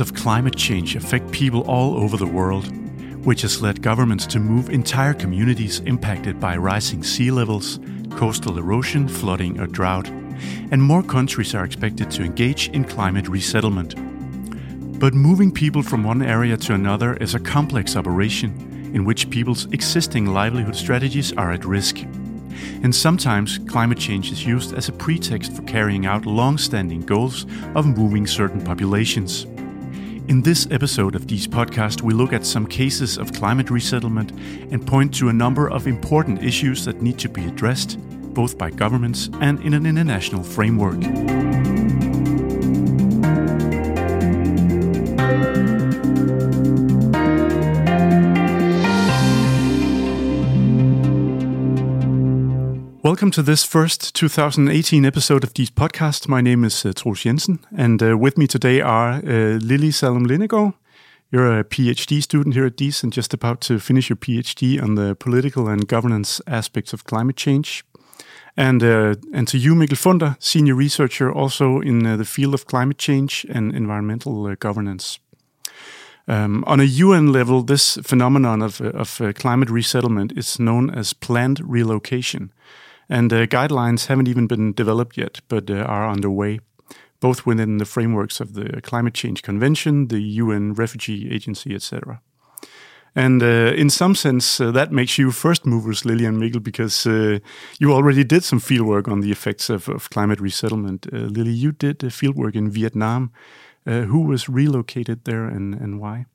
of climate change affect people all over the world, which has led governments to move entire communities impacted by rising sea levels, coastal erosion, flooding, or drought. And more countries are expected to engage in climate resettlement. But moving people from one area to another is a complex operation in which people's existing livelihood strategies are at risk. And sometimes climate change is used as a pretext for carrying out long standing goals of moving certain populations. In this episode of DIIS podcast, we look at some cases of climate resettlement and point to a number of important issues that need to be addressed, both by governments and in an international framework. Welcome to this first 2018 episode of DIIS podcast. My name is uh, Troels Jensen, and uh, with me today are uh, Lily Salloum Lindegaard. You're a PhD student here at DIIS and just about to finish your PhD on the political and governance aspects of climate change. And, uh, and to you, Mikkel Funder, senior researcher also in uh, the field of climate change and environmental uh, governance. Um, on a UN level, this phenomenon of, of climate resettlement is known as planned relocation. And uh, guidelines haven't even been developed yet, but uh, are underway, both within the frameworks of the Climate Change Convention, the UN Refugee Agency, etc. And uh, in some sense, uh, that makes you first movers, Lillian Mikkel, because uh, you already did some fieldwork on the effects of, of climate resettlement. Uh, Lily, you did fieldwork in Vietnam. who was relocated there and, and why?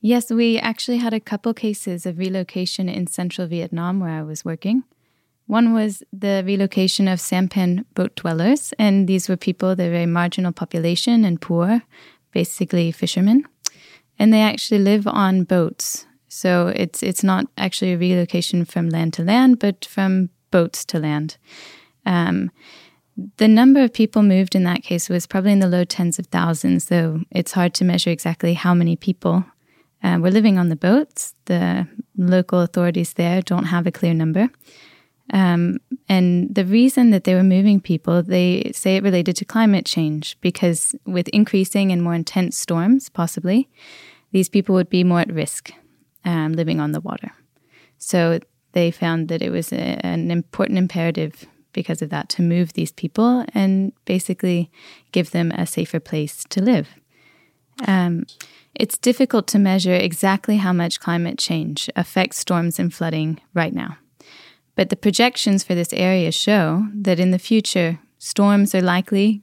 Yes, we actually had a couple cases of relocation in central Vietnam where I was working. One was the relocation of sampan boat dwellers, and these were people, they're very marginal population and poor, basically fishermen. And they actually live on boats. So it's it's not actually a relocation from land to land, but from boats to land. Um, the number of people moved in that case was probably in the low tens of thousands, though it's hard to measure exactly how many people uh, were living on the boats. The local authorities there don't have a clear number. Um, and the reason that they were moving people, they say it related to climate change because with increasing and more intense storms, possibly, these people would be more at risk um, living on the water. So they found that it was a, an important imperative because of that to move these people and basically give them a safer place to live. Um, it's difficult to measure exactly how much climate change affects storms and flooding right now. But the projections for this area show that in the future, storms are likely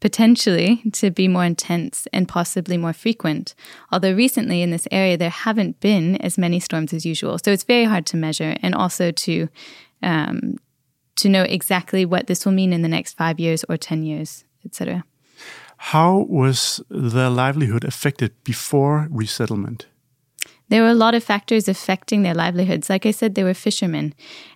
potentially to be more intense and possibly more frequent. Although recently in this area, there haven't been as many storms as usual. So it's very hard to measure and also to, um, to know exactly what this will mean in the next five years or 10 years, etc. How was their livelihood affected before resettlement? There were a lot of factors affecting their livelihoods. Like I said, they were fishermen.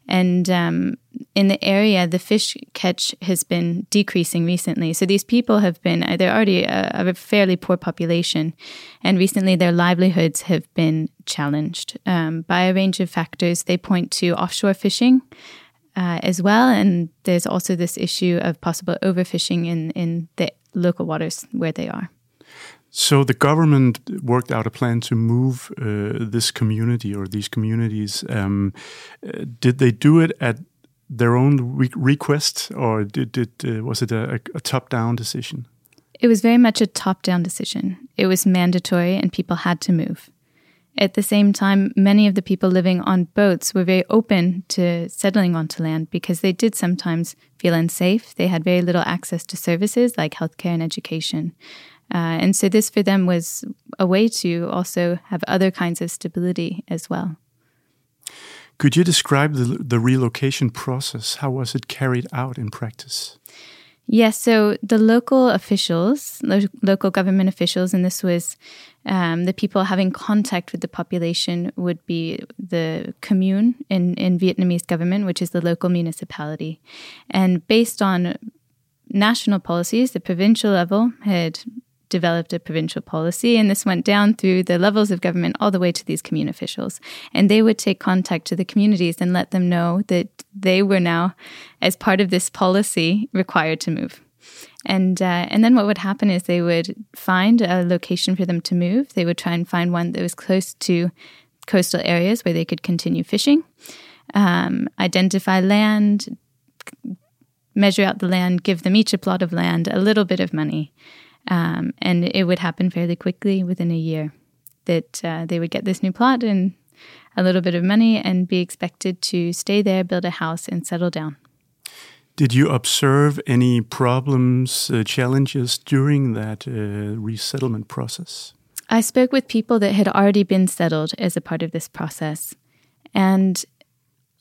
And um, in the area, the fish catch has been decreasing recently. So these people have been, uh, they're already a, a fairly poor population. And recently, their livelihoods have been challenged um, by a range of factors. They point to offshore fishing. Uh, as well, and there's also this issue of possible overfishing in, in the local waters where they are. So the government worked out a plan to move uh, this community or these communities. Um, uh, did they do it at their own re request, or did, did uh, was it a, a top-down decision? It was very much a top-down decision. It was mandatory, and people had to move. At the same time, many of the people living on boats were very open to settling onto land because they did sometimes feel unsafe. They had very little access to services like healthcare and education. Uh, and so this for them was a way to also have other kinds of stability as well. Could you describe the, the relocation process? How was it carried out in practice? Yes, so the local officials, lo local government officials, and this was um, the people having contact with the population would be the commune in, in Vietnamese government, which is the local municipality. And based on national policies, the provincial level had developed a provincial policy, and this went down through the levels of government all the way to these commune officials. And they would take contact to the communities and let them know that they were now, as part of this policy, required to move. And uh, and then what would happen is they would find a location for them to move. They would try and find one that was close to coastal areas where they could continue fishing, um, identify land, measure out the land, give them each a plot of land, a little bit of money, um, and it would happen fairly quickly within a year that uh, they would get this new plot and a little bit of money and be expected to stay there, build a house, and settle down. Did you observe any problems, uh, challenges during that uh, resettlement process? I spoke with people that had already been settled as a part of this process. And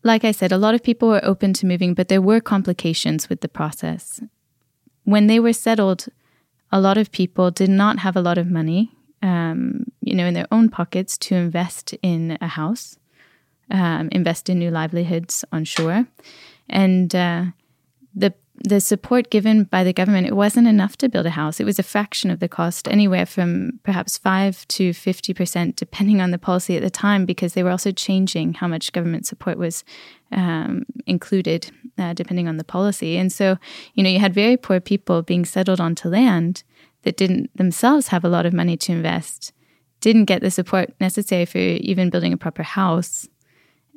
like I said, a lot of people were open to moving, but there were complications with the process. When they were settled, a lot of people did not have a lot of money, um, you know, in their own pockets to invest in a house, um, invest in new livelihoods on shore, and uh, the the support given by the government it wasn't enough to build a house. It was a fraction of the cost, anywhere from perhaps five to fifty percent, depending on the policy at the time, because they were also changing how much government support was um, included, uh, depending on the policy. And so, you know, you had very poor people being settled onto land that didn't themselves have a lot of money to invest, didn't get the support necessary for even building a proper house,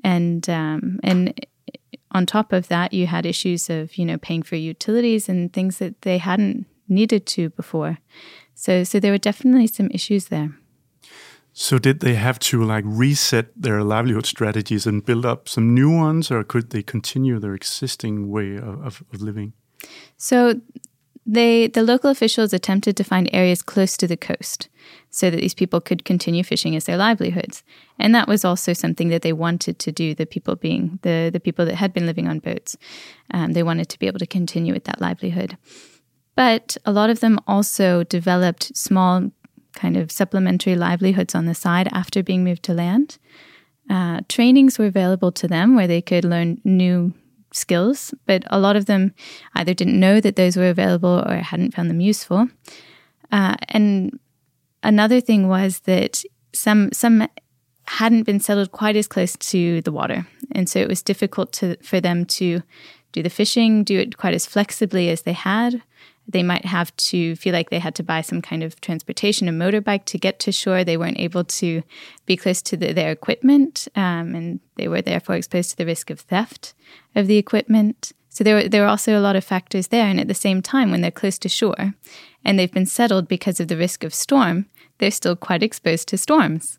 and um, and on top of that, you had issues of you know paying for utilities and things that they hadn't needed to before. So so there were definitely some issues there. So did they have to like reset their livelihood strategies and build up some new ones, or could they continue their existing way of, of, living? So they the local officials attempted to find areas close to the coast so that these people could continue fishing as their livelihoods. And that was also something that they wanted to do, the people being the, the people that had been living on boats. Um, they wanted to be able to continue with that livelihood. But a lot of them also developed small kind of supplementary livelihoods on the side after being moved to land. Uh, trainings were available to them where they could learn new skills, but a lot of them either didn't know that those were available or hadn't found them useful. Uh, and another thing was that some some hadn't been settled quite as close to the water, and so it was difficult to for them to do the fishing, do it quite as flexibly as they had. They might have to feel like they had to buy some kind of transportation, a motorbike to get to shore. They weren't able to be close to the, their equipment, um, and they were therefore exposed to the risk of theft of the equipment. So there there were also a lot of factors there. And at the same time, when they're close to shore and they've been settled because of the risk of storm, they're still quite exposed to storms.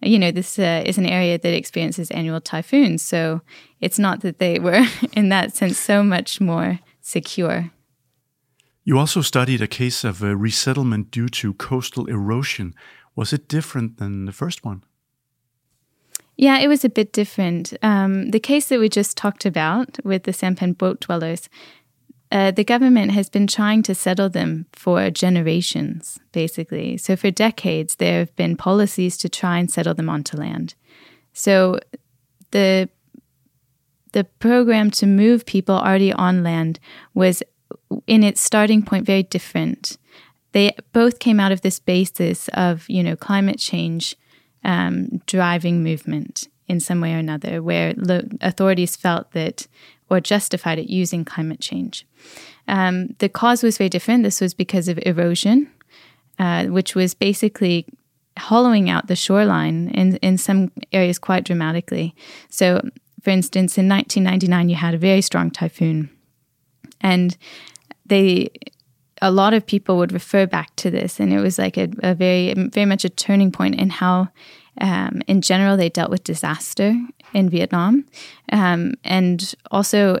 You know, this uh, is an area that experiences annual typhoons. So it's not that they were, in that sense, so much more secure. You also studied a case of a resettlement due to coastal erosion. Was it different than the first one? Yeah, it was a bit different. Um, the case that we just talked about with the Sampan boat dwellers, uh, the government has been trying to settle them for generations, basically. So, for decades, there have been policies to try and settle them onto land. So, the the program to move people already on land was, in its starting point, very different. They both came out of this basis of, you know, climate change um, driving movement in some way or another, where lo- authorities felt that or justified it using climate change. Um, the cause was very different. This was because of erosion, uh, which was basically hollowing out the shoreline in, in some areas quite dramatically. So, for instance, in 1999, you had a very strong typhoon, and they a lot of people would refer back to this, and it was like a, a very, very much a turning point in how, um, in general, they dealt with disaster in Vietnam, um, and also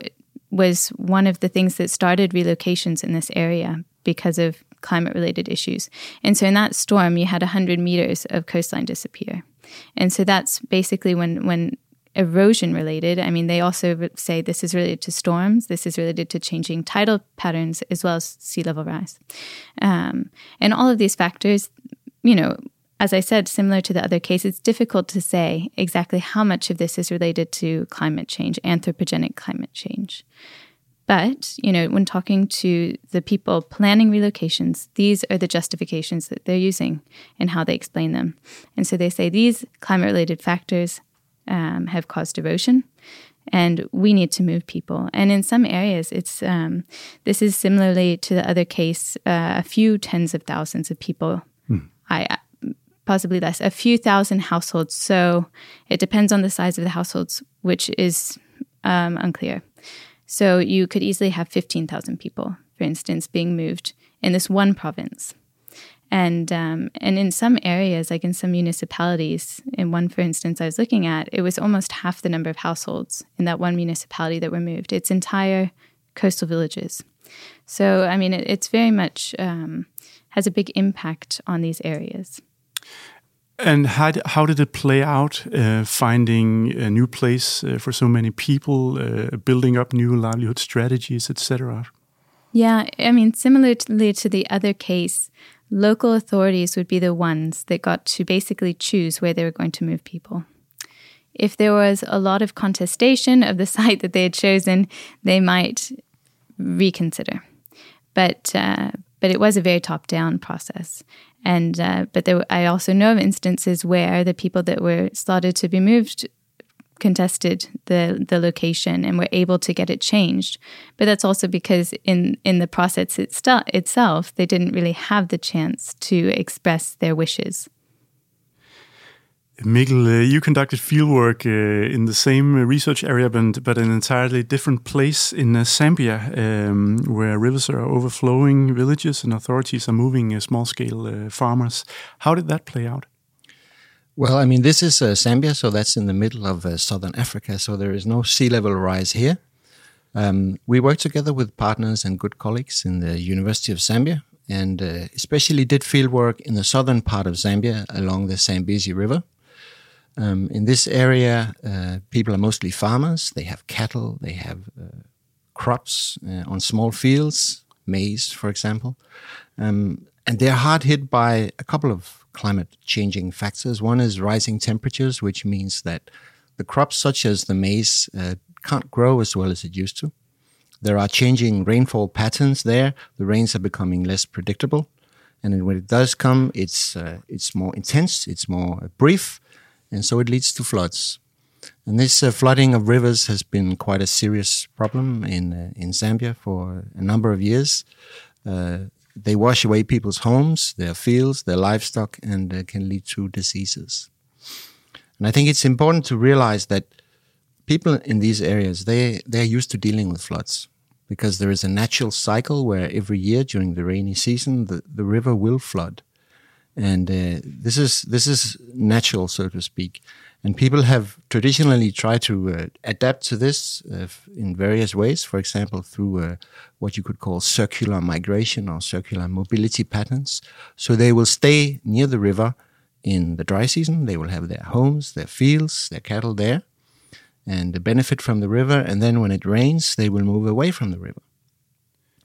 was one of the things that started relocations in this area because of climate-related issues. And so, in that storm, you had 100 meters of coastline disappear, and so that's basically when when erosion related. I mean, they also say this is related to storms, this is related to changing tidal patterns, as well as sea level rise. Um, and all of these factors, you know, as I said, similar to the other case, it's difficult to say exactly how much of this is related to climate change, anthropogenic climate change. But, you know, when talking to the people planning relocations, these are the justifications that they're using and how they explain them. And so they say these climate related factors um, have caused devotion and we need to move people. And in some areas, it's um, this is similarly to the other case, uh, a few tens of thousands of people. Hmm. I possibly less, a few thousand households. So it depends on the size of the households, which is um, unclear. So you could easily have 15,000 people, for instance, being moved in this one province. And um, and in some areas, like in some municipalities, in one, for instance, I was looking at, it was almost half the number of households in that one municipality that were moved. Its entire coastal villages. So I mean, it, it's very much um, has a big impact on these areas. And how, how did it play out, uh, finding a new place uh, for so many people, uh, building up new livelihood strategies, etc.? Yeah, I mean, similarly to the other case, local authorities would be the ones that got to basically choose where they were going to move people. If there was a lot of contestation of the site that they had chosen, they might reconsider. But uh, but it was a very top down process, and uh, but there, I also know of instances where the people that were started to be moved contested the the location and were able to get it changed. But that's also because in in the process itself, they didn't really have the chance to express their wishes. Mikkel, uh, you conducted fieldwork uh, in the same research area, but, but an entirely different place in uh, Zambia, um, where rivers are overflowing villages and authorities are moving uh, small scale uh, farmers. How did that play out? Well, I mean, this is uh, Zambia, so that's in the middle of uh, southern Africa, so there is no sea level rise here. Um, we work together with partners and good colleagues in the University of Zambia, and uh, especially did field work in the southern part of Zambia along the Zambezi River. Um, in this area, uh, people are mostly farmers. They have cattle, they have uh, crops uh, on small fields, maize, for example. Um, and they're hard hit by a couple of climate changing factors. One is rising temperatures, which means that the crops such as the maize uh, can't grow as well as it used to. There are changing rainfall patterns there. The rains are becoming less predictable. And when it does come, it's, uh, it's more intense, it's more brief, and so it leads to floods. And this uh, flooding of rivers has been quite a serious problem in, uh, in Zambia for a number of years. Uh, they wash away people's homes, their fields, their livestock, and uh, can lead to diseases. And I think it's important to realize that people in these areas they they're used to dealing with floods because there is a natural cycle where every year during the rainy season the, the river will flood, and uh, this is this is natural, so to speak. And people have traditionally tried to uh, adapt to this uh, in various ways, for example, through uh, what you could call circular migration or circular mobility patterns. So they will stay near the river in the dry season. They will have their homes, their fields, their cattle there, and benefit from the river. And then when it rains, they will move away from the river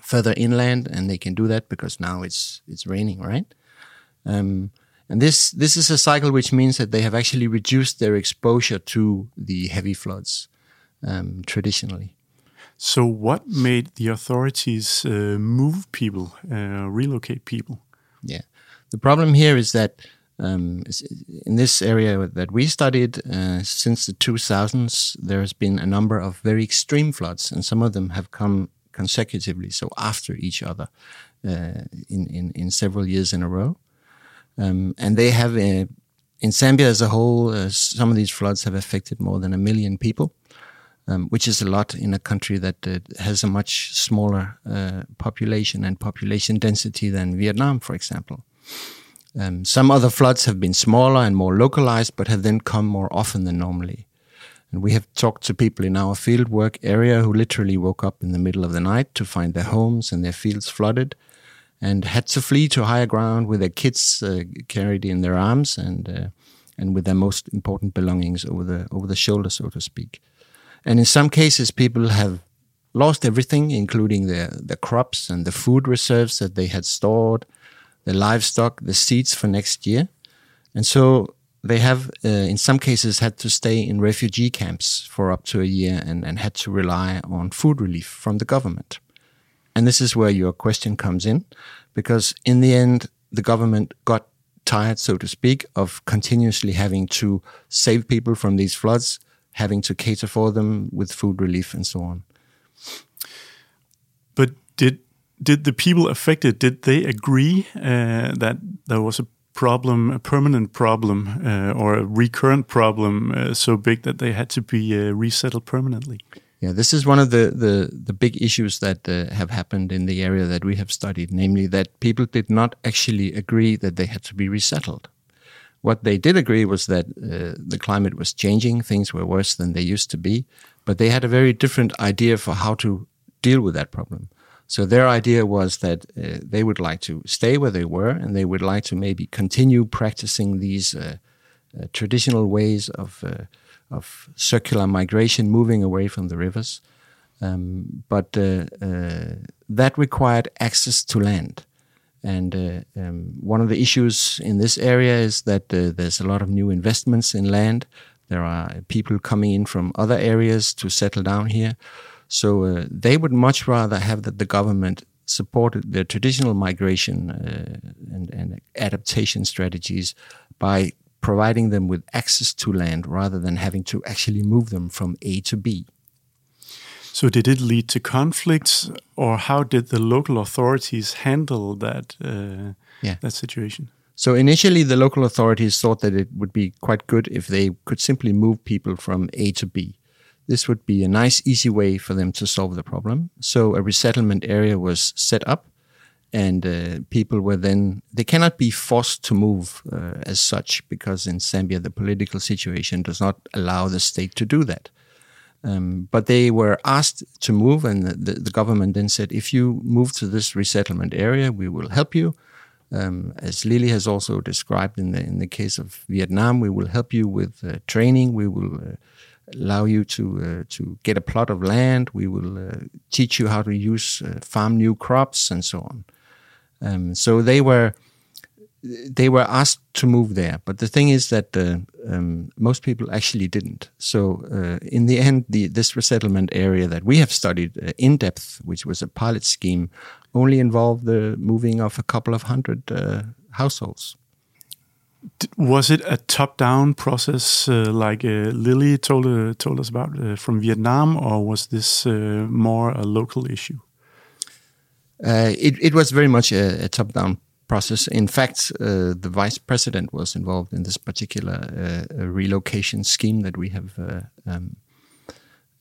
further inland, and they can do that because now it's it's raining, right? Um, and this this is a cycle which means that they have actually reduced their exposure to the heavy floods um, traditionally. So, what made the authorities uh, move people, uh, relocate people? Yeah, the problem here is that um, in this area that we studied uh, since the 2000s, there has been a number of very extreme floods, and some of them have come consecutively, so after each other, uh, in, in in several years in a row. Um, and they have, uh, in Zambia as a whole, uh, some of these floods have affected more than a million people, um, which is a lot in a country that uh, has a much smaller uh, population and population density than Vietnam, for example. Um, some other floods have been smaller and more localized, but have then come more often than normally. And we have talked to people in our fieldwork area who literally woke up in the middle of the night to find their homes and their fields flooded and had to flee to higher ground with their kids uh, carried in their arms and uh, and with their most important belongings over the over the shoulder, so to speak. And in some cases, people have lost everything, including their their crops and the food reserves that they had stored, the livestock, the seeds for next year, and so they have, uh, in some cases, had to stay in refugee camps for up to a year and, and had to rely on food relief from the government. And this is where your question comes in, because in the end, the government got tired, so to speak, of continuously having to save people from these floods, having to cater for them with food relief and so on. But did did the people affected did they agree uh, that there was a problem, a permanent problem, uh, or a recurrent problem uh, so big that they had to be uh, resettled permanently? Yeah, this is one of the the, the big issues that uh, have happened in the area that we have studied, namely that people did not actually agree that they had to be resettled. What they did agree was that uh, the climate was changing, things were worse than they used to be, but they had a very different idea for how to deal with that problem. So their idea was that uh, they would like to stay where they were, and they would like to maybe continue practicing these uh, uh, traditional ways of uh, of circular migration, moving away from the rivers. Um, but uh, uh, that required access to land. And um, one of the issues in this area is that there's a lot of new investments in land. There are people coming in from other areas to settle down here. So uh, they would much rather have that the government supported their traditional migration uh, and, and, adaptation strategies by providing them with access to land rather than having to actually move them from A to B. So, did it lead to conflicts, or how did the local authorities handle that uh, yeah. that situation? So initially, the local authorities thought that it would be quite good if they could simply move people from A to B. This would be a nice, easy way for them to solve the problem. So a resettlement area was set up, and uh, people were then they cannot be forced to move uh, as such because in Zambia the political situation does not allow the state to do that. Um, but they were asked to move, and the, the, government then said, if you move to this resettlement area, we will help you. Um, as Lily has also described in the in the case of Vietnam, we will help you with uh, training. We will uh, allow you to uh, to get a plot of land. We will uh, teach you how to use uh, farm new crops and so on. Um, so they were they were asked to move there, but the thing is that uh, um, most people actually didn't. So uh, in the end, the, this resettlement area that we have studied uh, in depth, which was a pilot scheme, only involved the moving of a couple of hundred households was it a top-down process uh, like uh, Lily told uh, told us about uh, from Vietnam, or was this uh, more a local issue? Uh, it, it was very much a, a top-down process. In fact, the vice president was involved in this particular relocation scheme that we have um,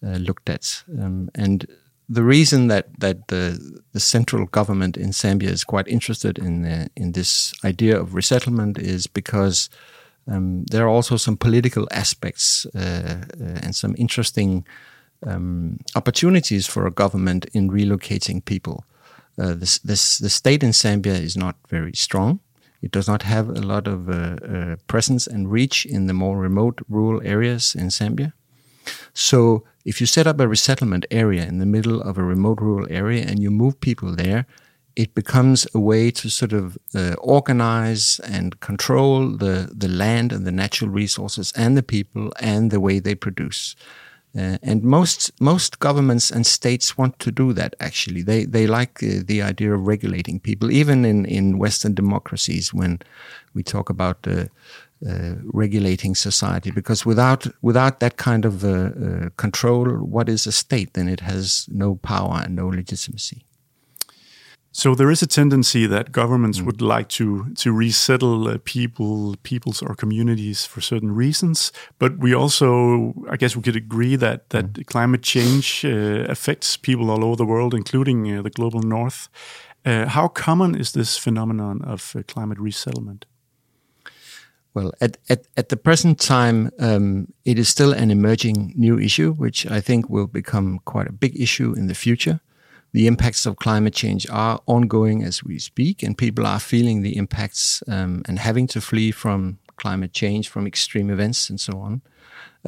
looked at, um, and the reason that that the the central government in Zambia is quite interested in uh, in this idea of resettlement is because um, there are also some political aspects uh, uh, and some interesting um, opportunities for a government in relocating people. Uh, this, this, the state in Zambia is not very strong. It does not have a lot of uh, uh, presence and reach in the more remote rural areas in Zambia. So if you set up a resettlement area in the middle of a remote rural area and you move people there, it becomes a way to sort of uh, organize and control the, the land and the natural resources and the people and the way they produce. Uh, and most most governments and states want to do that. Actually, they they like uh, the idea of regulating people. Even in in Western democracies, when we talk about uh, uh, regulating society because without without that kind of uh, uh, control, what is a state? Then it has no power and no legitimacy. So there is a tendency that governments mm. would like to to resettle uh, people, peoples or communities for certain reasons. But we also, I guess, we could agree that that mm. climate change uh, affects people all over the world, including uh, the global north. how common is this phenomenon of climate resettlement? Well, at, at, at the present time, um, it is still an emerging new issue, which I think will become quite a big issue in the future. The impacts of climate change are ongoing as we speak, and people are feeling the impacts um, and having to flee from climate change, from extreme events, and so on.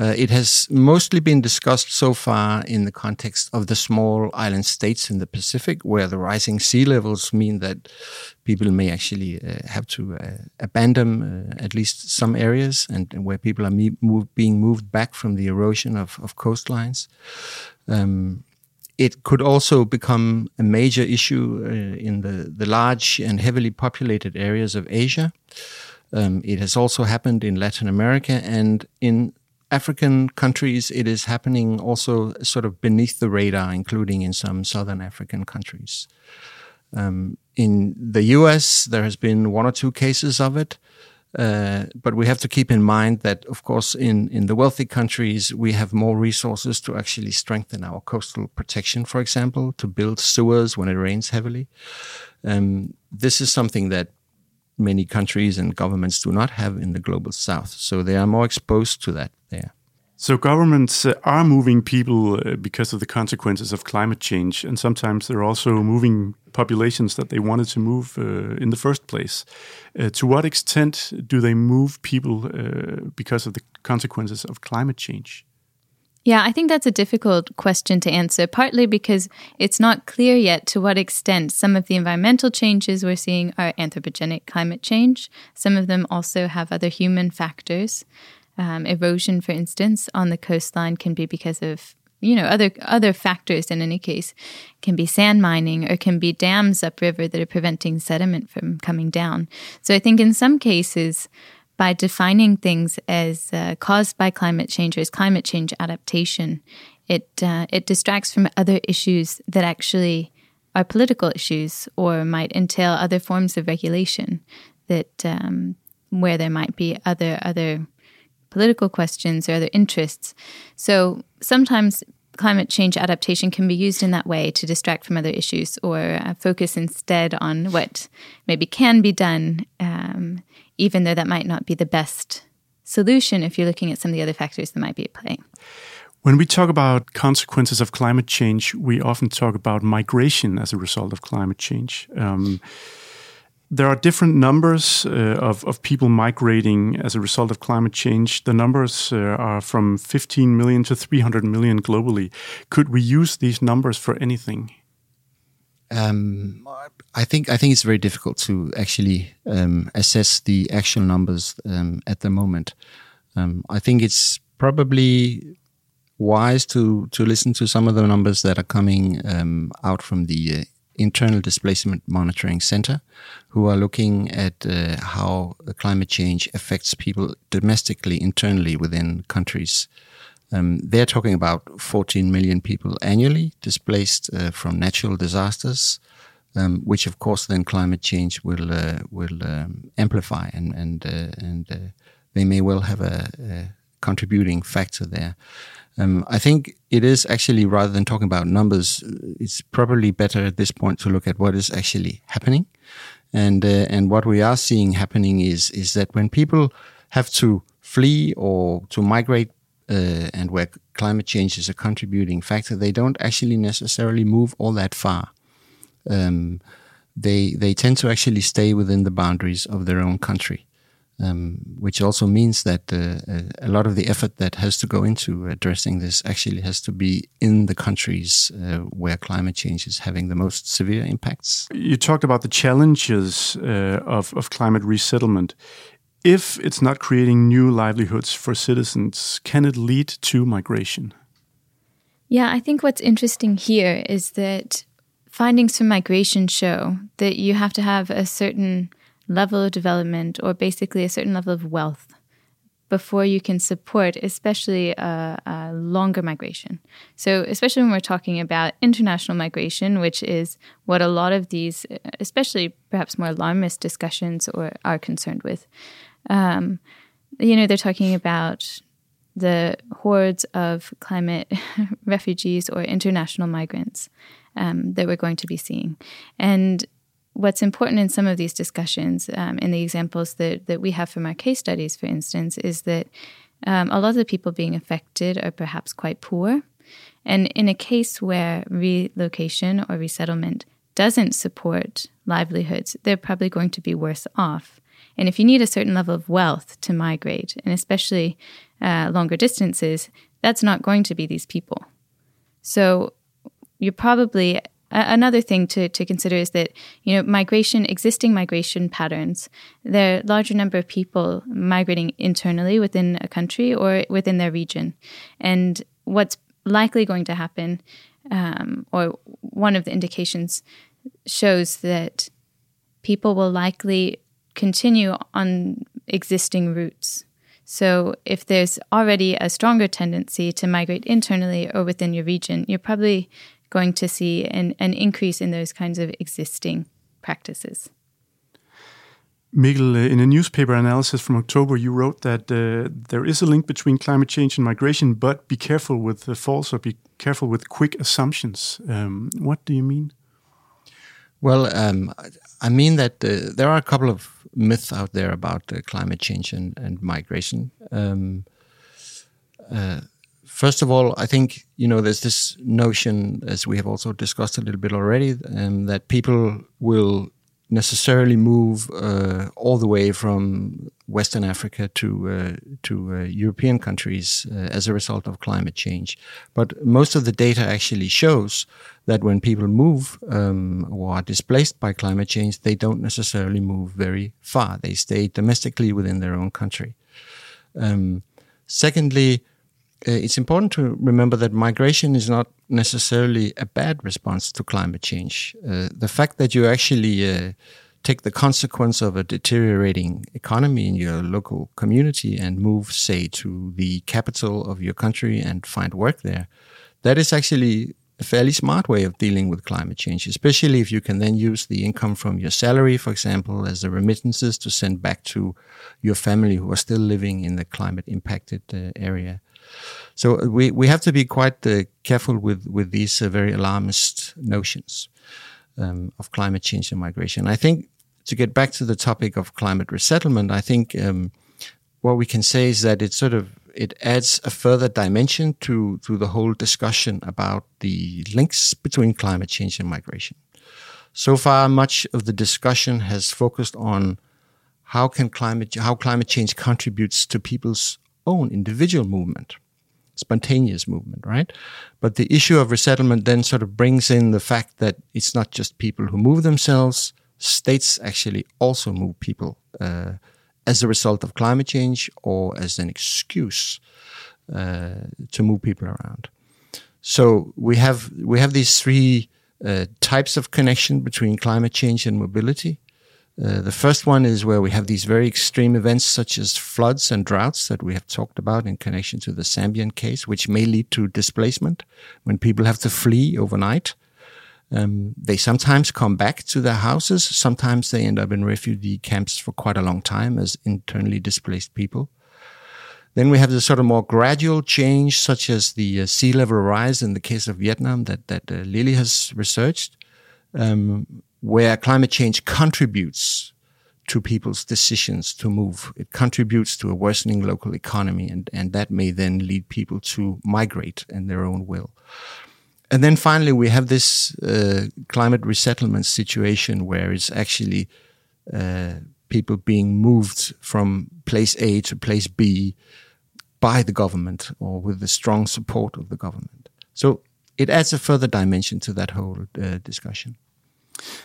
Uh, it has mostly been discussed so far in the context of the small island states in the Pacific, where the rising sea levels mean that people may actually uh, have to uh, abandon uh, at least some areas, and, and where people are move, being moved back from the erosion of, of coastlines. Um, it could also become a major issue uh, in the, the large and heavily populated areas of Asia. Um, it has also happened in Latin America and in African countries, it is happening also sort of beneath the radar, including in some southern African countries. Um, in the US, there has been one or two cases of it. Uh, but we have to keep in mind that, of course, in, in the wealthy countries, we have more resources to actually strengthen our coastal protection, for example, to build sewers when it rains heavily. Um, this is something that many countries and governments do not have in the global south. So they are more exposed to that there. So governments uh, are moving people uh, because of the consequences of climate change, and sometimes they're also moving populations that they wanted to move uh, in the first place. Uh, to what extent do they move people uh, because of the consequences of climate change? Yeah, I think that's a difficult question to answer, partly because it's not clear yet to what extent some of the environmental changes we're seeing are anthropogenic climate change. Some of them also have other human factors. Um, erosion, for instance, on the coastline can be because of you know other other factors in any case. Can be sand mining or can be dams upriver that are preventing sediment from coming down. So i think in some cases by defining things as uh, caused by climate change or as climate change adaptation it uh, it distracts from other issues that actually are political issues or might entail other forms of regulation that um, where there might be other other political questions or other interests. So sometimes climate change adaptation can be used in that way to distract from other issues or uh, focus instead on what maybe can be done, um, even though that might not be the best solution if you're looking at some of the other factors that might be at play. When we talk about consequences of climate change, we often talk about migration as a result of climate change. Um, there are different numbers uh, of, of people migrating as a result of climate change. The numbers uh, are from 15 million to 300 million globally. Could we use these numbers for anything? Um, I think I think it's very difficult to actually um, assess the actual numbers um, at the moment. Um, I think it's probably wise to to listen to some of the numbers that are coming um, out from the uh, Internal Displacement Monitoring Center, who are looking at uh, how climate change affects people domestically, internally within countries. Um, they're talking about 14 million people annually displaced uh, from natural disasters, um, which of course then climate change will uh, will um, amplify, and and uh, and uh, they may well have a, a contributing factor there. Um, I think it is actually rather than talking about numbers, it's probably better at this point to look at what is actually happening, and uh, and what we are seeing happening is is that when people have to flee or to migrate, uh, and where climate change is a contributing factor, they don't actually necessarily move all that far. Um, they they tend to actually stay within the boundaries of their own country um, which also means that uh, a lot of the effort that has to go into addressing this actually has to be in the countries uh, where climate change is having the most severe impacts. You talked about the challenges uh, of, of climate resettlement. If it's not creating new livelihoods for citizens, can it lead to migration? Yeah, I think what's interesting here is that findings from migration show that you have to have a certain level of development or basically a certain level of wealth before you can support, especially a, a, longer migration. So, especially when we're talking about international migration, which is what a lot of these, especially perhaps more alarmist discussions, or are concerned with. Um, you know, they're talking about the hordes of climate refugees or international migrants um, that we're going to be seeing, and what's important in some of these discussions, um, in the examples that, that we have from our case studies, for instance, is that um, a lot of the people being affected are perhaps quite poor. And in a case where relocation or resettlement doesn't support livelihoods, they're probably going to be worse off. And if you need a certain level of wealth to migrate, and especially uh, longer distances, that's not going to be these people. So you're probably another thing to, to consider is that you know migration existing migration patterns there are larger number of people migrating internally within a country or within their region. And what's likely going to happen um, or one of the indications shows that people will likely continue on existing routes. So if there's already a stronger tendency to migrate internally or within your region, you're probably going to see an, an increase in those kinds of existing practices. Mikkel, uh, in a newspaper analysis from October, you wrote that uh, there is a link between climate change and migration, but be careful with the false or be careful with quick assumptions. Um, what do you mean? Well, um, I mean that uh, there are a couple of myths out there about uh, climate change and, and migration. Um, uh, first of all, I think you know there's this notion, as we have also discussed a little bit already, um, that people will necessarily move uh, all the way from Western Africa to uh, to uh, European countries uh, as a result of climate change. But most of the data actually shows that when people move um, or are displaced by climate change, they don't necessarily move very far. They stay domestically within their own country. Um, secondly, it's important to remember that migration is not necessarily a bad response to climate change. Uh, the fact that you actually uh, take the consequence of a deteriorating economy in your local community and move, say, to the capital of your country and find work there, that is actually a fairly smart way of dealing with climate change, especially if you can then use the income from your salary, for example, as the remittances to send back to your family who are still living in the climate impacted uh, area. So we, we have to be quite uh, careful with, with these uh, very alarmist notions um, of climate change and migration. I think to get back to the topic of climate resettlement, I think um, what we can say is that it sort of it adds a further dimension to to the whole discussion about the links between climate change and migration. So far, much of the discussion has focused on how can climate how climate change contributes to people's own individual movement, spontaneous movement, right? But the issue of resettlement then sort of brings in the fact that it's not just people who move themselves. States actually also move people uh, as a result of climate change or as an excuse uh, to move people around. So we have we have these three uh, types of connection between climate change and mobility. Uh, the first one is where we have these very extreme events such as floods and droughts that we have talked about in connection to the Zambian case, which may lead to displacement when people have to flee overnight. Um, they sometimes come back to their houses. Sometimes they end up in refugee camps for quite a long time as internally displaced people. Then we have the sort of more gradual change, such as the uh, sea level rise in the case of Vietnam that, that uh, Lily has researched. Um, where climate change contributes to people's decisions to move. It contributes to a worsening local economy, and, and that may then lead people to migrate in their own will. And then finally, we have this uh, climate resettlement situation where it's actually uh, people being moved from place A to place B by the government or with the strong support of the government. So it adds a further dimension to that whole uh, discussion.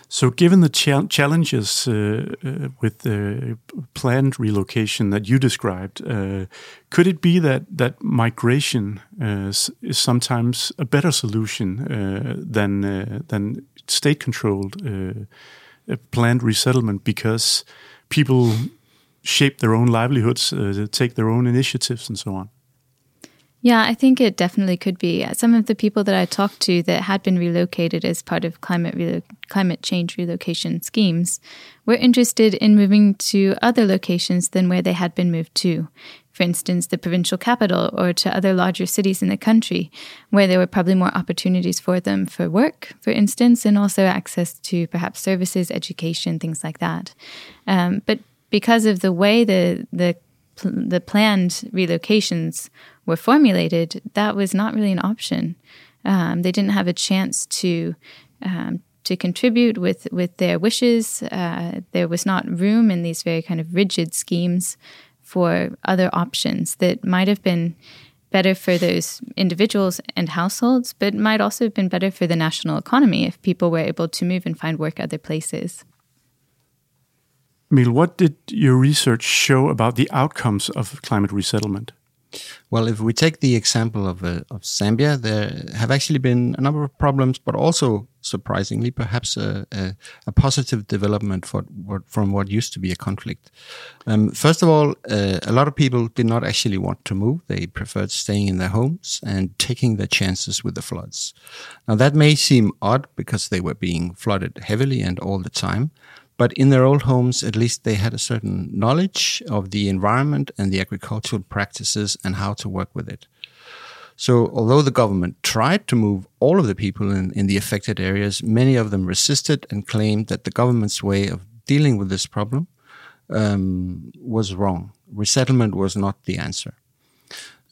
So, given the cha challenges uh, uh, with the planned relocation that you described, uh, could it be that that migration uh, is sometimes a better solution uh, than uh, than state-controlled planned resettlement because people shape their own livelihoods, take their own initiatives, and so on? Yeah, I think it definitely could be. Some of the people that I talked to that had been relocated as part of climate climate change relocation schemes were interested in moving to other locations than where they had been moved to. For instance, the provincial capital or to other larger cities in the country, where there were probably more opportunities for them for work, for instance, and also access to perhaps services, education, things like that. Um, but because of the way the the the planned relocations were formulated, that was not really an option. Um, they didn't have a chance to um, to contribute with with their wishes. Uh, there was not room in these very kind of rigid schemes for other options that might have been better for those individuals and households, but might also have been better for the national economy if people were able to move and find work other places. Mikkel, what did your research show about the outcomes of climate resettlement? Well, if we take the example of, uh, of Zambia, there have actually been a number of problems, but also surprisingly, perhaps a, a, a positive development for, what, from what used to be a conflict. Um, first of all, uh, a lot of people did not actually want to move. They preferred staying in their homes and taking their chances with the floods. Now, that may seem odd because they were being flooded heavily and all the time. But in their old homes, at least they had a certain knowledge of the environment and the agricultural practices and how to work with it. So, although the government tried to move all of the people in, in the affected areas, many of them resisted and claimed that the government's way of dealing with this problem um, was wrong. Resettlement was not the answer.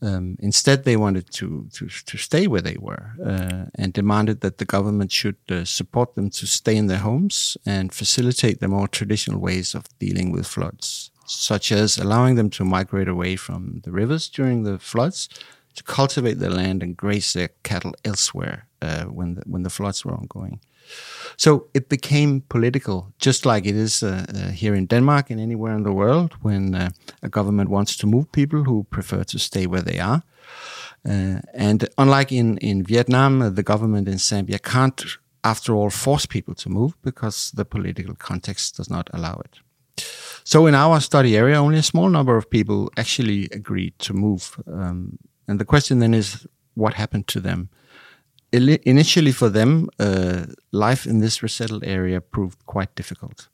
Um, instead, they wanted to, to, to stay where they were uh, and demanded that the government should uh, support them to stay in their homes and facilitate the more traditional ways of dealing with floods, such as allowing them to migrate away from the rivers during the floods, to cultivate their land and graze their cattle elsewhere uh, when the, when the floods were ongoing. So it became political, just like it is uh, uh, here in Denmark and anywhere in the world when uh, a government wants to move people who prefer to stay where they are. Uh, and unlike in, in Vietnam, uh, the government in Zambia can't, after all, force people to move because the political context does not allow it. So in our study area, only a small number of people actually agreed to move. Um, and the question then is, what happened to them? Initially for them, uh, life in this resettled area proved quite difficult.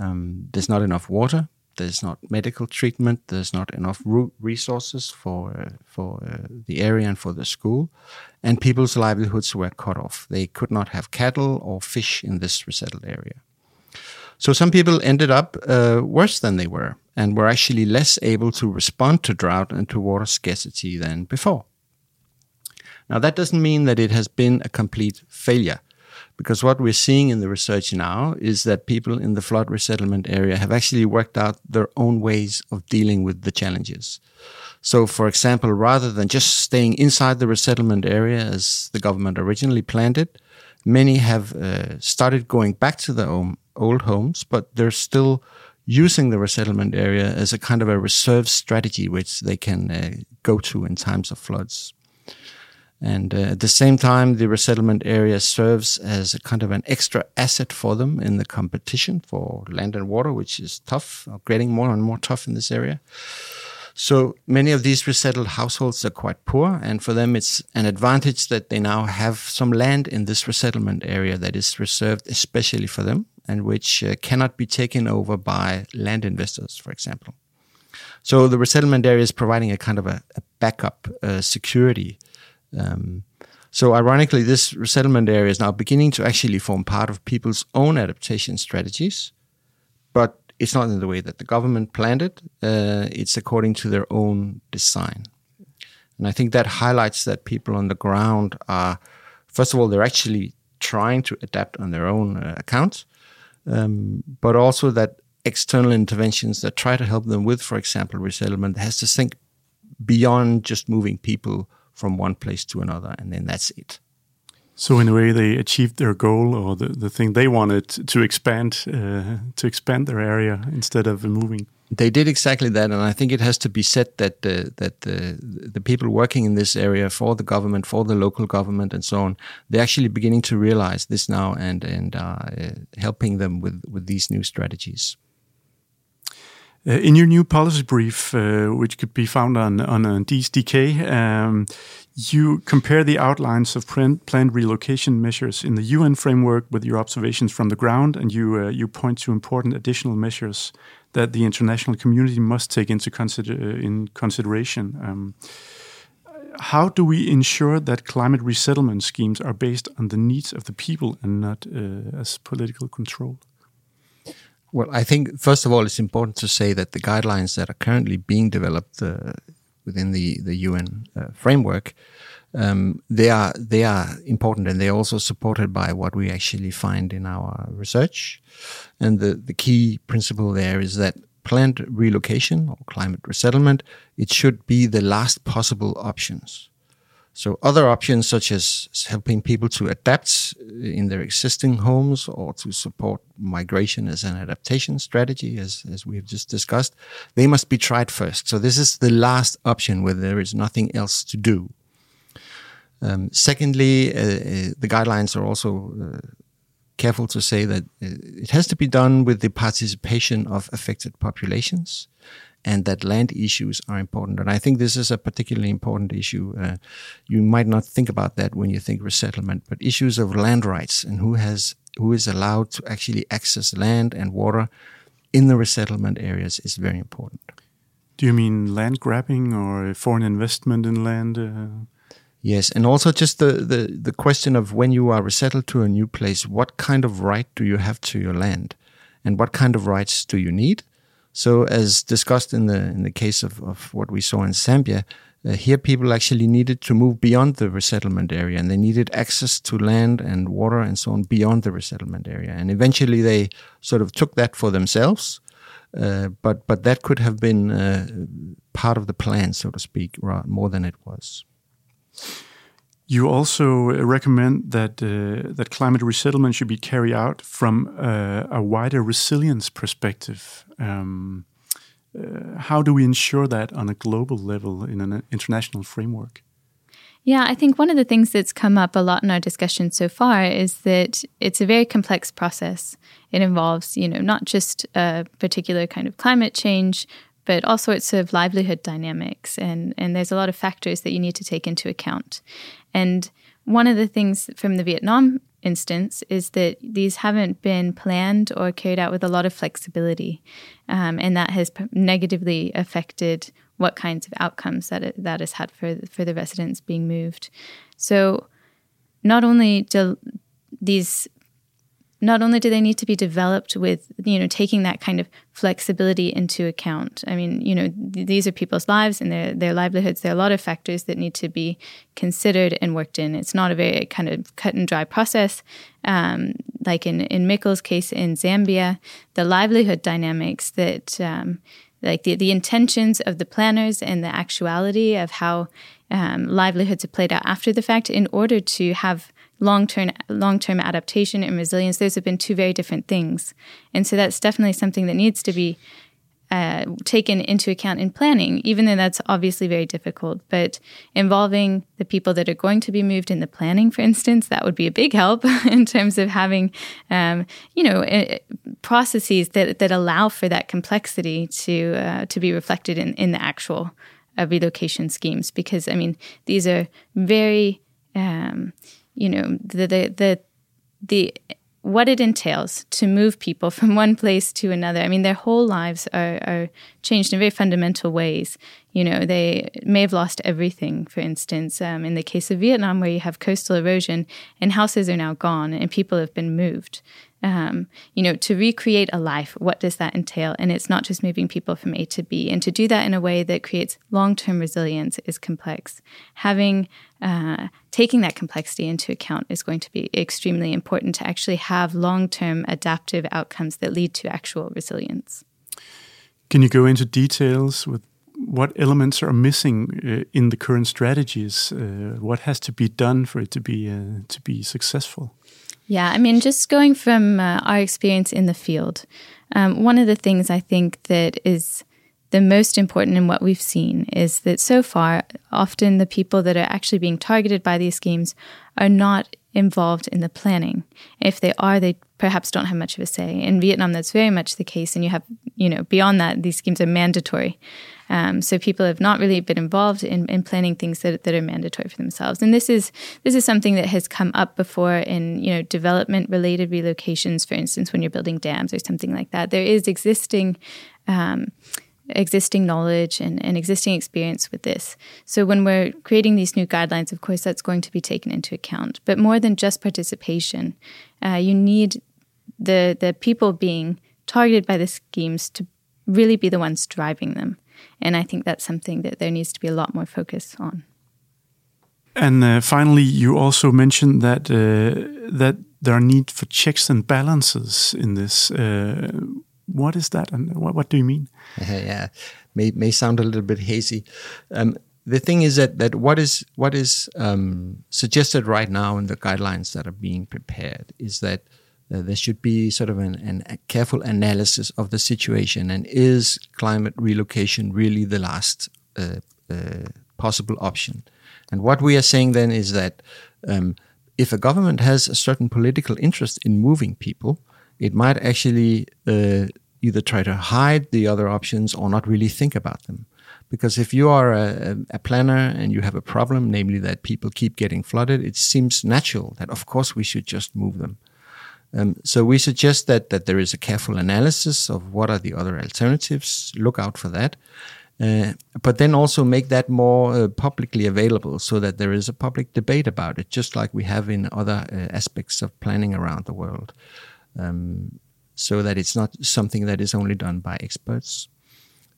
Um, there's not enough water. There's not medical treatment. There's not enough resources for uh, for uh, the area and for the school, and people's livelihoods were cut off. They could not have cattle or fish in this resettled area. So some people ended up uh, worse than they were, and were actually less able to respond to drought and to water scarcity than before. Now, that doesn't mean that it has been a complete failure, because what we're seeing in the research now is that people in the flood resettlement area have actually worked out their own ways of dealing with the challenges. So, for example, rather than just staying inside the resettlement area as the government originally planned it, many have uh, started going back to their own old homes, but they're still using the resettlement area as a kind of a reserve strategy which they can uh, go to in times of floods. And uh, at the same time, the resettlement area serves as a kind of an extra asset for them in the competition for land and water, which is tough, getting more and more tough in this area. So many of these resettled households are quite poor, and for them, it's an advantage that they now have some land in this resettlement area that is reserved especially for them and which uh, cannot be taken over by land investors, for example. So the resettlement area is providing a kind of a, a backup uh, security um, so, ironically, this resettlement area is now beginning to actually form part of people's own adaptation strategies, but it's not in the way that the government planned it. Uh, it's according to their own design. And I think that highlights that people on the ground are, first of all, they're actually trying to adapt on their own uh, account, um, but also that external interventions that try to help them with, for example, resettlement has to think beyond just moving people from one place to another, and then that's it. So in a way, they achieved their goal or the, the thing they wanted to expand uh, to expand their area instead of moving. They did exactly that, and I think it has to be said that uh, that uh, the people working in this area for the government, for the local government, and so on, they're actually beginning to realize this now and and uh, helping them with with these new strategies. Uh, in your new policy brief, uh, which could be found on on, on DK, um, you compare the outlines of planned relocation measures in the UN framework with your observations from the ground, and you uh, you point to important additional measures that the international community must take into consider uh, in consideration. Um, how do we ensure that climate resettlement schemes are based on the needs of the people and not uh, as political control? Well, I think first of all, it's important to say that the guidelines that are currently being developed uh, within the the UN uh, framework, um, they are they are important and they are also supported by what we actually find in our research. And the the key principle there is that planned relocation or climate resettlement it should be the last possible options. So other options such as helping people to adapt in their existing homes or to support migration as an adaptation strategy, as, as we have just discussed, they must be tried first. So this is the last option where there is nothing else to do. Um, secondly, uh, uh, the guidelines are also uh, careful to say that uh, it has to be done with the participation of affected populations and that land issues are important. And I think this is a particularly important issue. Uh, you might not think about that when you think resettlement, but issues of land rights and who has who is allowed to actually access land and water in the resettlement areas is very important. Do you mean land grabbing or foreign investment in land? Uh... Yes, and also just the, the, the question of when you are resettled to a new place, what kind of right do you have to your land? And what kind of rights do you need? So, as discussed in the in the case of, of what we saw in Zambia, uh, here people actually needed to move beyond the resettlement area, and they needed access to land and water and so on beyond the resettlement area. And eventually, they sort of took that for themselves. Uh, but but that could have been uh, part of the plan, so to speak, more than it was. You also recommend that uh, that climate resettlement should be carried out from uh, a wider resilience perspective. Um, uh, how do we ensure that on a global level in an international framework? Yeah, I think one of the things that's come up a lot in our discussion so far is that it's a very complex process. It involves, you know, not just a particular kind of climate change, but all sorts of livelihood dynamics. And, and there's a lot of factors that you need to take into account. And one of the things from the Vietnam instance is that these haven't been planned or carried out with a lot of flexibility. Um, and that has negatively affected what kinds of outcomes that it, that has had for, for the residents being moved. So not only do these not only do they need to be developed with you know taking that kind of flexibility into account. I mean you know th- these are people's lives and their their livelihoods. There are a lot of factors that need to be considered and worked in. It's not a very kind of cut and dry process. Um, like in in Mikkel's case in Zambia the livelihood dynamics that um, like the, the intentions of the planners and the actuality of how um, livelihoods are played out after the fact in order to have long-term long-term adaptation and resilience. Those have been two very different things. And so that's definitely something that needs to be uh, taken into account in planning even though that's obviously very difficult. But involving the people that are going to be moved in the planning for instance that would be a big help in terms of having um, you know uh, processes that, that allow for that complexity to uh, to be reflected in, in the actual uh, relocation schemes. Because i mean these are very um, you know the the the, the what it entails to move people from one place to another. I mean, their whole lives are, are, changed in very fundamental ways. You know, they may have lost everything, for instance, um, in the case of Vietnam, where you have coastal erosion and houses are now gone and people have been moved um, you know, to recreate a life, what does that entail? And it's not just moving people from A to B. And to do that in a way that creates long term resilience is complex. Having, uh, taking that complexity into account is going to be extremely important to actually have long term adaptive outcomes that lead to actual resilience. Can you go into details with what elements are missing uh, in the current strategies? Uh, what has to be done for it to be uh, to be successful? Yeah, I mean, just going from uh, our experience in the field, um, one of the things I think that is the most important in what we've seen is that so far, often the people that are actually being targeted by these schemes are not involved in the planning. If they are, they perhaps don't have much of a say. In Vietnam, that's very much the case, and you have, you know, beyond that, these schemes are mandatory. Um, so people have not really been involved in, in planning things that, that are mandatory for themselves. And this is this is something that has come up before in you know development related relocations. For instance, when you're building dams or something like that, there is existing. Um, existing knowledge and, and existing experience with this. So when we're creating these new guidelines, of course, that's going to be taken into account. But more than just participation, uh, you need the the people being targeted by the schemes to really be the ones driving them. And I think that's something that there needs to be a lot more focus on. And uh, finally, you also mentioned that uh, that there are need for checks and balances in this. Uh, what is that, and what, what do you mean? yeah, may may sound a little bit hazy. Um, the thing is that that what is what is um, suggested right now in the guidelines that are being prepared is that uh, there should be sort of an, an, a careful analysis of the situation and is climate relocation really the last uh, uh, possible option? And what we are saying then is that um, if a government has a certain political interest in moving people, it might actually uh, either try to hide the other options or not really think about them. Because if you are a, a, planner and you have a problem, namely that people keep getting flooded, it seems natural that of course we should just move them. Um, so we suggest that that there is a careful analysis of what are the other alternatives. Look out for that, uh, but then also make that more uh, publicly available so that there is a public debate about it, just like we have in other uh, aspects of planning around the world. Um, so that it's not something that is only done by experts.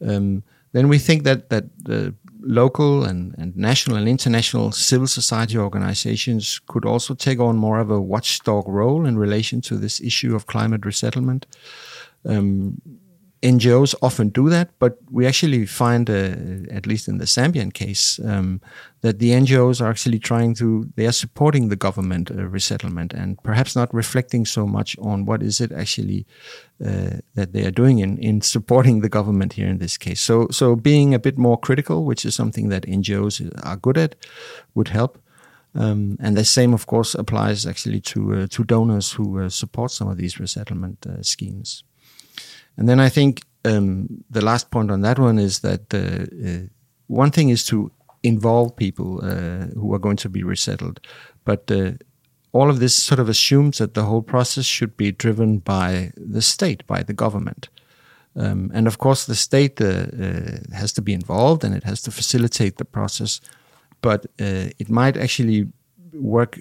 Um, then we think that that the local and, and national and international civil society organizations could also take on more of a watchdog role in relation to this issue of climate resettlement. Um, NGOs often do that, but we actually find, uh, at least in the Zambian case, um, that the NGOs are actually trying to, they are supporting the government uh, resettlement and perhaps not reflecting so much on what is it actually uh, that they are doing in, in supporting the government here in this case. So, so being a bit more critical, which is something that NGOs are good at, would help. Um, and the same, of course, applies actually to uh, to donors who uh, support some of these resettlement uh, schemes. And then I think um, the last point on that one is that uh, one thing is to involve people uh, who are going to be resettled, but uh, all of this sort of assumes that the whole process should be driven by the state, by the government. Um, and of course, the state uh, uh, has to be involved and it has to facilitate the process. But uh, it might actually work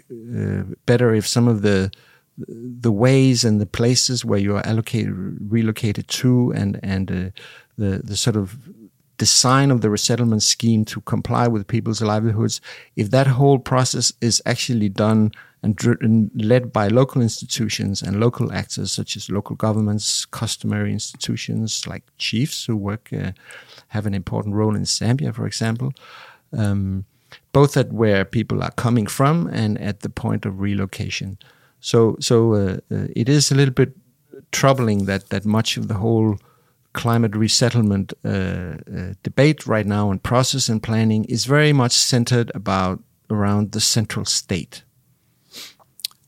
better if some of the the ways and the places where you are allocated, relocated to, and and uh, the the sort of design of the resettlement scheme to comply with people's livelihoods, if that whole process is actually done and, and led by local institutions and local actors such as local governments, customary institutions like chiefs who work uh, have an important role in Zambia, for example. Um, both at where people are coming from and at the point of relocation. So so uh, uh, it is a little bit troubling that that much of the whole climate resettlement uh, uh, debate right now and process and planning is very much centered about around the central state.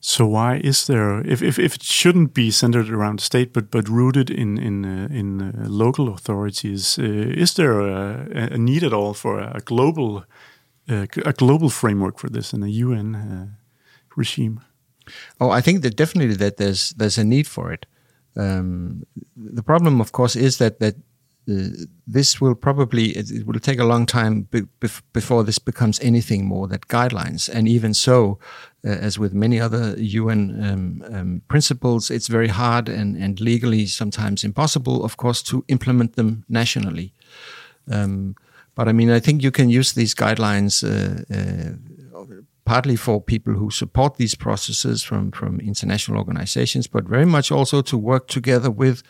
So why is there, if, if, if it shouldn't be centered around the state, but but rooted in in uh, in uh, local authorities, uh, is there a, a, need at all for a global uh, a global framework for this in the UN uh, regime? Oh, I think that definitely that there's there's a need for it. Um, the problem, of course, is that that uh, this will probably it, it, will take a long time be, before this becomes anything more than guidelines. And even so, uh, as with many other UN um, um, principles, it's very hard and, and legally sometimes impossible, of course, to implement them nationally. Um, but I mean, I think you can use these guidelines uh, uh partly for people who support these processes from, from international organizations, but very much also to work together with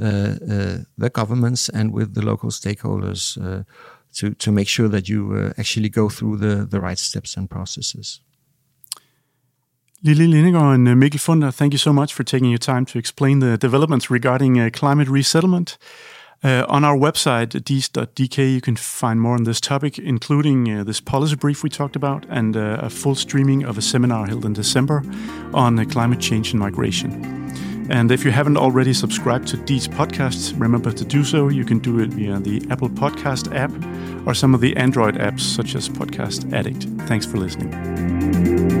uh, uh, the governments and with the local stakeholders uh, to, to make sure that you uh, actually go through the, the right steps and processes. Lily Lindegaard and uh, Mikkel Funder, thank you so much for taking your time to explain the developments regarding climate resettlement. Uh, on our website, diis.dk, you can find more on this topic, including uh, this policy brief we talked about and uh, a full streaming of a seminar held in December on climate change and migration. And if you haven't already subscribed to DIIS podcasts, remember to do so. You can do it via the Apple Podcast app or some of the Android apps such as Podcast Addict. Thanks for listening.